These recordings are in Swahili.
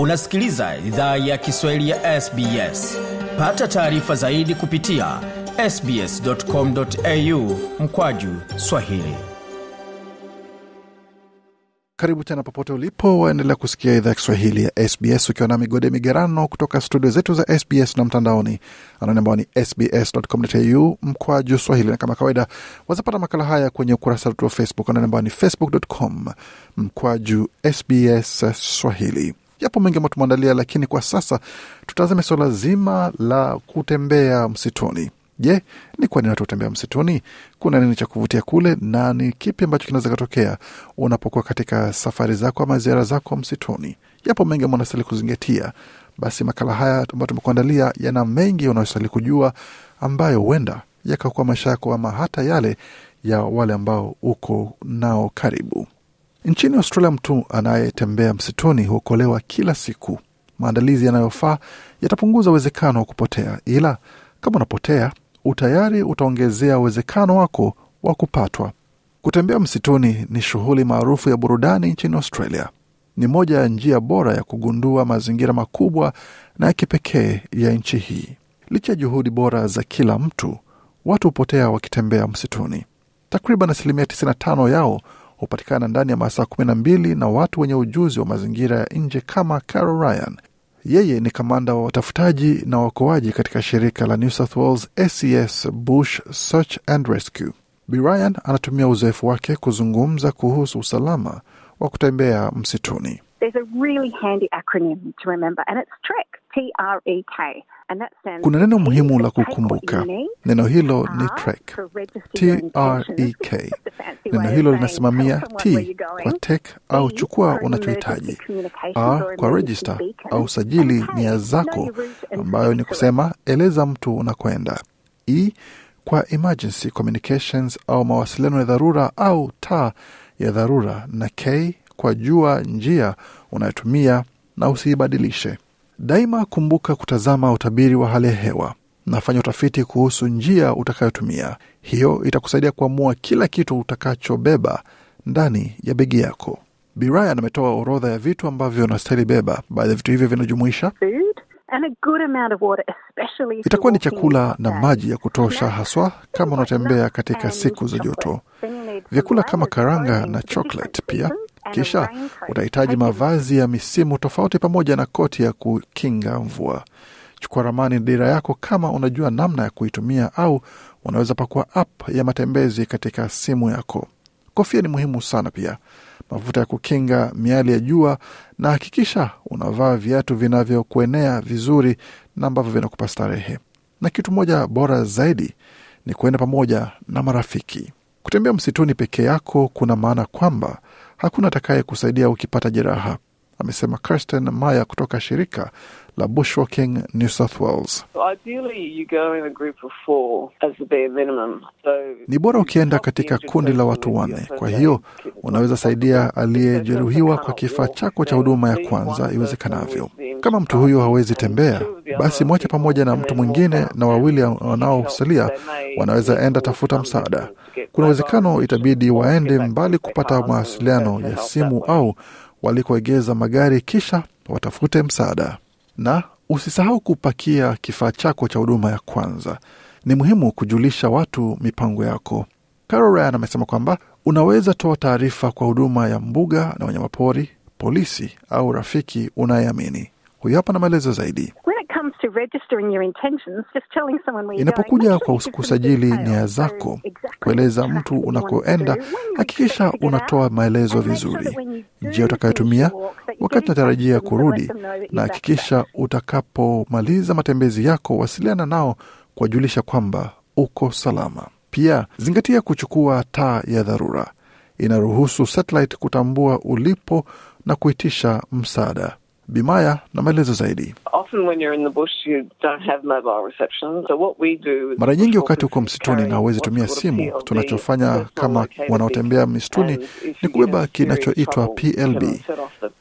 unasikiliza idhaa ya kiswahili ya sbs pata taarifa zaidi kupitia sbscomau mkwaju swahili. Karibu tena popote ulipo waendelea kusikia idhaa ya kiswahili ya sbs ukiwa na migode migerano kutoka studio zetu za sbs na mtandaoni. Anaoni ambao ni sbs.com.au mkwaju swahili. Na kama kawaida wazapata makala haya kwenye ukurasa wetu wa facebook. Anaoni ambao ni facebook.com mkwaju sbs swahili yapo mengi ambayo tumeandalia lakini kwa sasa tutazame swala zima la kutembea msituni. Je ni kwa nini watu hutembea msituni? Kuna nini cha kuvutia kule na ni kipi ambacho kinaweza katokea unapokuwa katika safari zako ama ziara zako msituni? Yapo mengi ambayo unastahili kuzingatia basi makala haya ambayo tumekuandalia yana mengi unayostahili kujua ambayo huenda yakakuwa maisha yako ama hata yale ya wale ambao uko nao karibu nchini australia mtu anayetembea msituni huokolewa kila siku maandalizi yanayofaa yatapunguza uwezekano wa kupotea ila kama unapotea utayari utaongezea uwezekano wako wa kupatwa. Kutembea msituni ni shughuli maarufu ya burudani nchini Australia. Ni moja ya njia bora ya kugundua mazingira makubwa na ya kipekee ya nchi hii. Licha ya juhudi bora za kila mtu, watu hupotea wakitembea msituni. Takriban asilimia 95 yao hupatikana ndani ya masaa 12 na watu wenye ujuzi wa mazingira ya nje kama Carol Ryan yeye ni kamanda wa watafutaji na waokoaji katika shirika la New South Wales SES Bush Search and Rescue. Bi Ryan anatumia uzoefu wake kuzungumza kuhusu usalama wa kutembea msituni. Kuna neno muhimu la kukumbuka. Neno hilo ni TREK, T-R-E-K. Neno hilo linasimamia T kwa tek au chukua unachohitaji, R kwa register au sajili nia zako, ambayo ni kusema eleza mtu unakwenda, E kwa emergency communications au mawasiliano ya dharura au taa ya dharura, na K kwa jua njia unayotumia na usiibadilishe. Daima kumbuka kutazama utabiri wa hali ya hewa na fanya utafiti kuhusu njia utakayotumia. Hiyo itakusaidia kuamua kila kitu utakachobeba ndani ya begi yako. Bi Ryan ametoa orodha ya vitu ambavyo unastahili beba. Baadhi ya vitu hivyo vinajumuisha itakuwa ni chakula na maji ya kutosha, haswa kama unatembea katika siku za joto. Vyakula kama karanga na chocolate pia kisha utahitaji mavazi ya misimu tofauti pamoja na koti ya kukinga mvua. Chukua ramani dira yako kama unajua namna ya kuitumia, au unaweza pakua app ya matembezi katika simu yako. Kofia ni muhimu sana pia, mafuta ya kukinga miali ya jua, na hakikisha unavaa viatu vinavyokuenea vizuri na ambavyo vinakupa starehe. Na kitu moja bora zaidi ni kuenda pamoja na marafiki. Kutembea msituni peke yako kuna maana kwamba hakuna atakaye kusaidia ukipata jeraha, amesema Kirsten Maya kutoka shirika la Bushwalking New South Wales. Ni bora ukienda katika kundi la watu wanne. Kwa hiyo unaweza saidia aliyejeruhiwa kwa kifaa chako cha huduma ya kwanza iwezekanavyo. Kama mtu huyo hawezi tembea, basi mwache pamoja na mtu mwingine, na wawili wanaosalia wanaweza enda tafuta msaada. Kuna uwezekano itabidi waende mbali kupata mawasiliano ya simu au walikoegeza magari, kisha watafute msaada. Na usisahau kupakia kifaa chako cha huduma ya kwanza. Ni muhimu kujulisha watu mipango yako. Carol Ryan amesema kwamba unaweza toa taarifa kwa huduma ya mbuga na wanyamapori, polisi au rafiki unayeamini. Huyu hapa na maelezo zaidi. Inapokuja kwa kusajili nia zako, kueleza mtu unakoenda, hakikisha unatoa maelezo vizuri, njia utakayotumia, wakati unatarajia kurudi, na hakikisha utakapomaliza matembezi yako, wasiliana nao kuwajulisha kwamba uko salama. Pia zingatia kuchukua taa ya dharura, inaruhusu satellite kutambua ulipo na kuitisha msaada. Bimaya na maelezo zaidi. Often when you're in the bush you don't have mobile reception. So what we do Mara nyingi wakati uko msituni na huwezi tumia simu, tunachofanya kama wanaotembea msituni ni kubeba kinachoitwa PLB.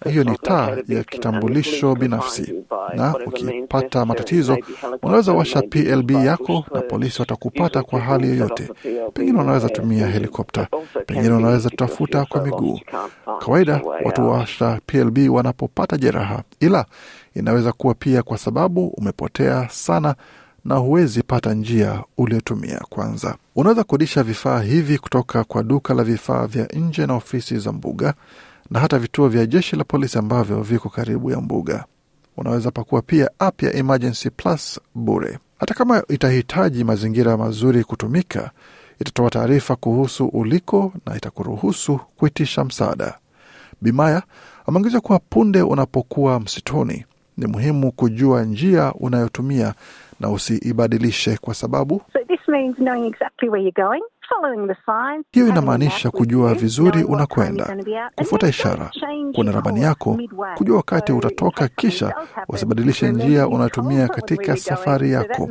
Hiyo ni taa ya kitambulisho binafsi, na ukipata matatizo unaweza washa PLB yako na polisi watakupata kwa hali yoyote. Pengine unaweza tumia helikopta, pengine wanaweza unaweza tutafuta kwa miguu. Kawaida watu washa PLB wanapopata jeraha, ila inaweza kuwa pia kwa sababu umepotea sana na huwezi pata njia uliotumia kwanza. Unaweza kodisha vifaa hivi kutoka kwa duka la vifaa vya nje na ofisi za mbuga na hata vituo vya jeshi la polisi ambavyo viko karibu ya mbuga. Unaweza pakua pia app ya Emergency Plus bure. Hata kama itahitaji mazingira mazuri kutumika, itatoa taarifa kuhusu uliko na itakuruhusu kuitisha msaada. Bimaya ameongeza kuwa punde unapokuwa msituni, ni muhimu kujua njia unayotumia na usiibadilishe kwa sababu So this means knowing exactly where you're going, following the signs. hiyo inamaanisha kujua vizuri unakwenda, kufuata ishara, kuna ramani yako, kujua wakati utatoka, kisha usibadilishe njia unayotumia katika safari. Yako.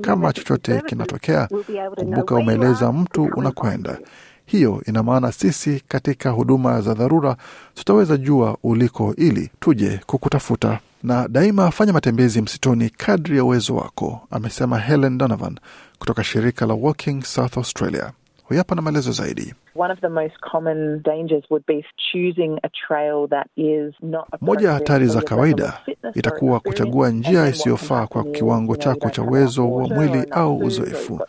Kama chochote kinatokea, kumbuka umeeleza mtu unakwenda. Hiyo ina maana sisi katika huduma za dharura tutaweza jua uliko ili tuje kukutafuta. Na daima fanya matembezi msituni kadri ya uwezo wako, amesema Helen Donovan kutoka shirika la Walking South Australia. Huyu hapa na maelezo zaidi. One of the most common dangers would be choosing a trail that is not Moja ya hatari za kawaida itakuwa kuchagua njia isiyofaa kwa kiwango chako cha uwezo wa mwili au uzoefu.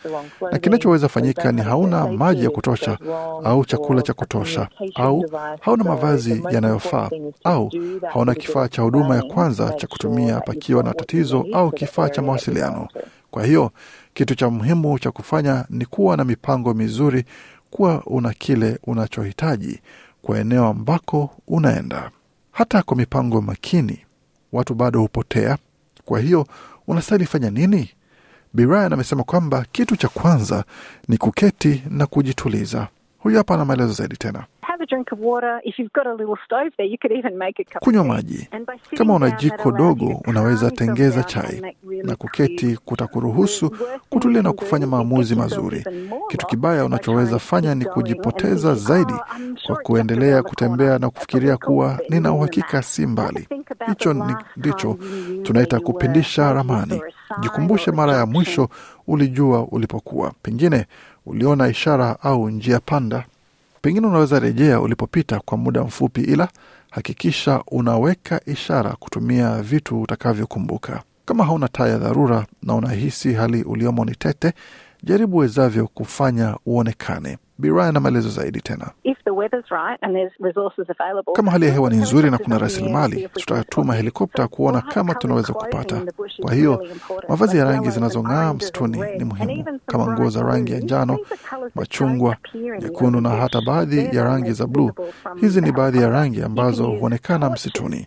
Na kinachoweza fanyika ni hauna maji ya kutosha au chakula cha kutosha au hauna mavazi yanayofaa au hauna kifaa cha huduma ya kwanza cha kutumia pakiwa na tatizo au kifaa cha mawasiliano. Kwa hiyo kitu cha muhimu cha kufanya ni kuwa na mipango mizuri, kuwa una kile unachohitaji kwa eneo ambako unaenda. Hata kwa mipango makini, watu bado hupotea. Kwa hiyo unastahili fanya nini? Brian amesema kwamba kitu cha kwanza ni kuketi na kujituliza. Huyu hapa ana maelezo zaidi tena. Have a drink of water. If you've got a little stove there, you could even make a cup of Kunywa maji. Kama una jiko dogo, unaweza tengeza chai na kuketi kutakuruhusu kutulia na kufanya maamuzi mazuri. Kitu kibaya unachoweza fanya ni kujipoteza zaidi "Oh, I'm sure kwa kuendelea kutembea na kufikiria kuwa nina uhakika si mbali. Hicho ndicho tunaita kupindisha ramani. Jikumbushe mara ya mwisho ulijua ulipokuwa, pengine uliona ishara au njia panda. Pengine unaweza rejea ulipopita kwa muda mfupi, ila hakikisha unaweka ishara kutumia vitu utakavyokumbuka. Kama hauna taa ya dharura na unahisi hali uliomo ni tete, jaribu wezavyo kufanya uonekane. Biraya na maelezo zaidi tena. If the weather's right and there's resources available, Kama hali ya hewa ni nzuri na kuna rasilimali, tutatuma helikopta kuona kama tunaweza kupata. Kwa hiyo mavazi ya rangi zinazong'aa msituni ni muhimu, kama nguo za rangi ya njano, machungwa, nyekundu na hata baadhi ya rangi za bluu. Hizi ni baadhi ya rangi ambazo huonekana msituni,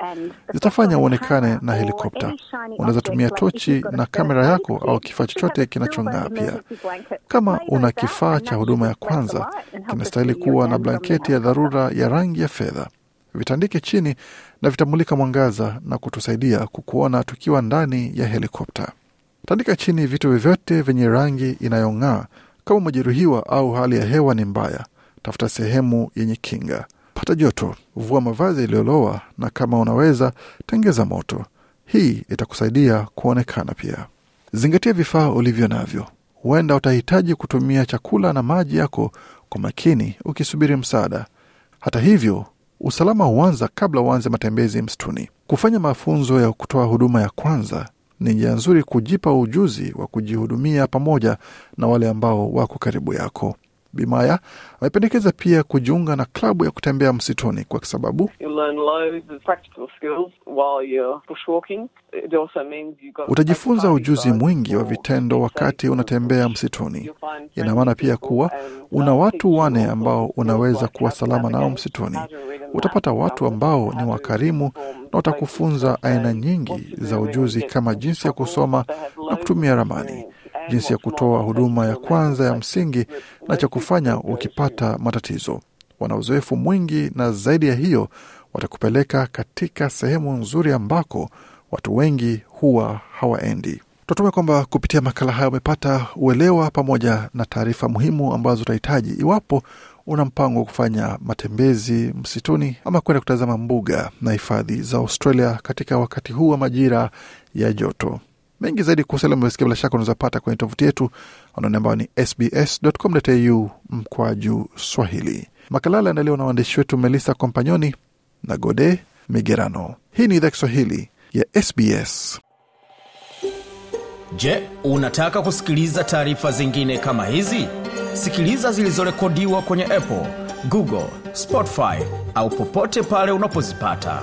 zitafanya uonekane na helikopta. Unaweza tumia tochi na kamera yako au kifaa chochote kinachong'aa pia. Kama una kifaa cha huduma ya kwanza, kinastahili kuwa na blanketi ya dharura ya rangi ya fedha. Vitandike chini na vitamulika mwangaza na kutusaidia kukuona tukiwa ndani ya helikopta. Tandika chini vitu vyovyote vyenye rangi inayong'aa. Kama umejeruhiwa au hali ya hewa ni mbaya, tafuta sehemu yenye kinga. Pata joto, vua mavazi yaliyolowa, na kama unaweza, tengeza moto. Hii itakusaidia kuonekana pia. Zingatia vifaa ulivyo navyo. Huenda utahitaji kutumia chakula na maji yako kwa makini ukisubiri msaada. Hata hivyo, usalama huanza kabla uanze matembezi msituni. Kufanya mafunzo ya kutoa huduma ya kwanza ni njia nzuri kujipa ujuzi wa kujihudumia pamoja na wale ambao wako karibu yako. Bimaya amependekeza pia kujiunga na klabu ya kutembea msituni kwa sababu You learn loads of practical skills while you're bushwalking. It also means you've got utajifunza ujuzi mwingi wa vitendo wakati unatembea msituni. Ina maana pia kuwa una watu wane ambao unaweza kuwa salama nao msituni. Utapata watu ambao ni wakarimu na watakufunza aina nyingi za ujuzi kama jinsi ya kusoma na kutumia ramani, jinsi ya kutoa huduma ya kwanza ya msingi na cha kufanya ukipata matatizo. Wana uzoefu mwingi, na zaidi ya hiyo watakupeleka katika sehemu nzuri ambako watu wengi huwa hawaendi. Tunatumai kwamba kupitia makala haya umepata uelewa pamoja na taarifa muhimu ambazo utahitaji iwapo una mpango wa kufanya matembezi msituni ama kwenda kutazama mbuga na hifadhi za Australia katika wakati huu wa majira ya joto. Mengi zaidi kuhusu yale umesikia, bila shaka unawezapata kwenye tovuti yetu anaone ambayo ni sbs.com.au mkwaju Swahili. Makala aliandaliwa na waandishi wetu Melissa Kompanyoni na Gode Migerano. Hii ni idhaa Kiswahili ya SBS. Je, unataka kusikiliza taarifa zingine kama hizi? Sikiliza zilizorekodiwa kwenye Apple, Google, Spotify au popote pale unapozipata.